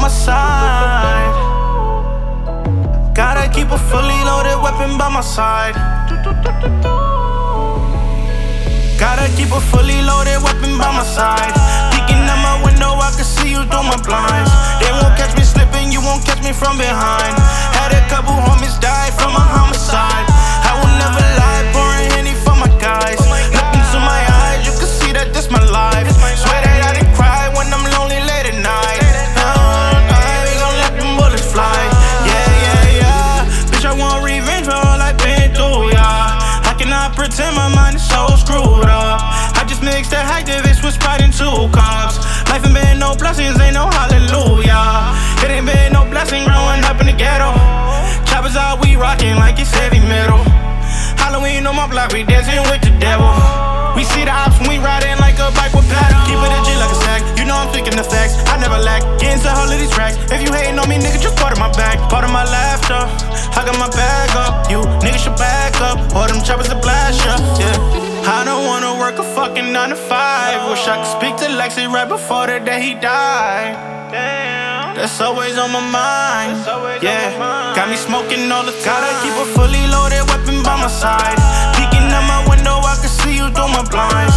my side. Gotta keep a fully loaded weapon by my side. Gotta keep a fully loaded weapon by my side. Peeking out my window, I can see you through my blinds. They won't catch me slipping, you won't catch me from behind. Mind is so screwed up. I just mixed the Actavis with Sprite and two cups. Life ain't been no blessings, ain't no hallelujah. It ain't been no blessing growing up in the ghetto. Choppers out, we rockin' like it's heavy metal. Halloween on my block, we dancing with the devil. We see the ops when we riding like a bike with paddle. Keep it a G like a sack. You know I'm thinking the facts. I never lack. Get into all of these racks. If you hating on me, nigga, just part of my back. Part of my laughter. I got my bag up. You niggas should back up. Or them choppers to blast ya. Fucking 9 to 5. Wish I could speak to Lexi right before the day he died. Damn. That's always on my mind. Yeah. Got me smoking all the time. Gotta keep a fully loaded weapon by my side. Peeking out my window, I can see you through my blinds.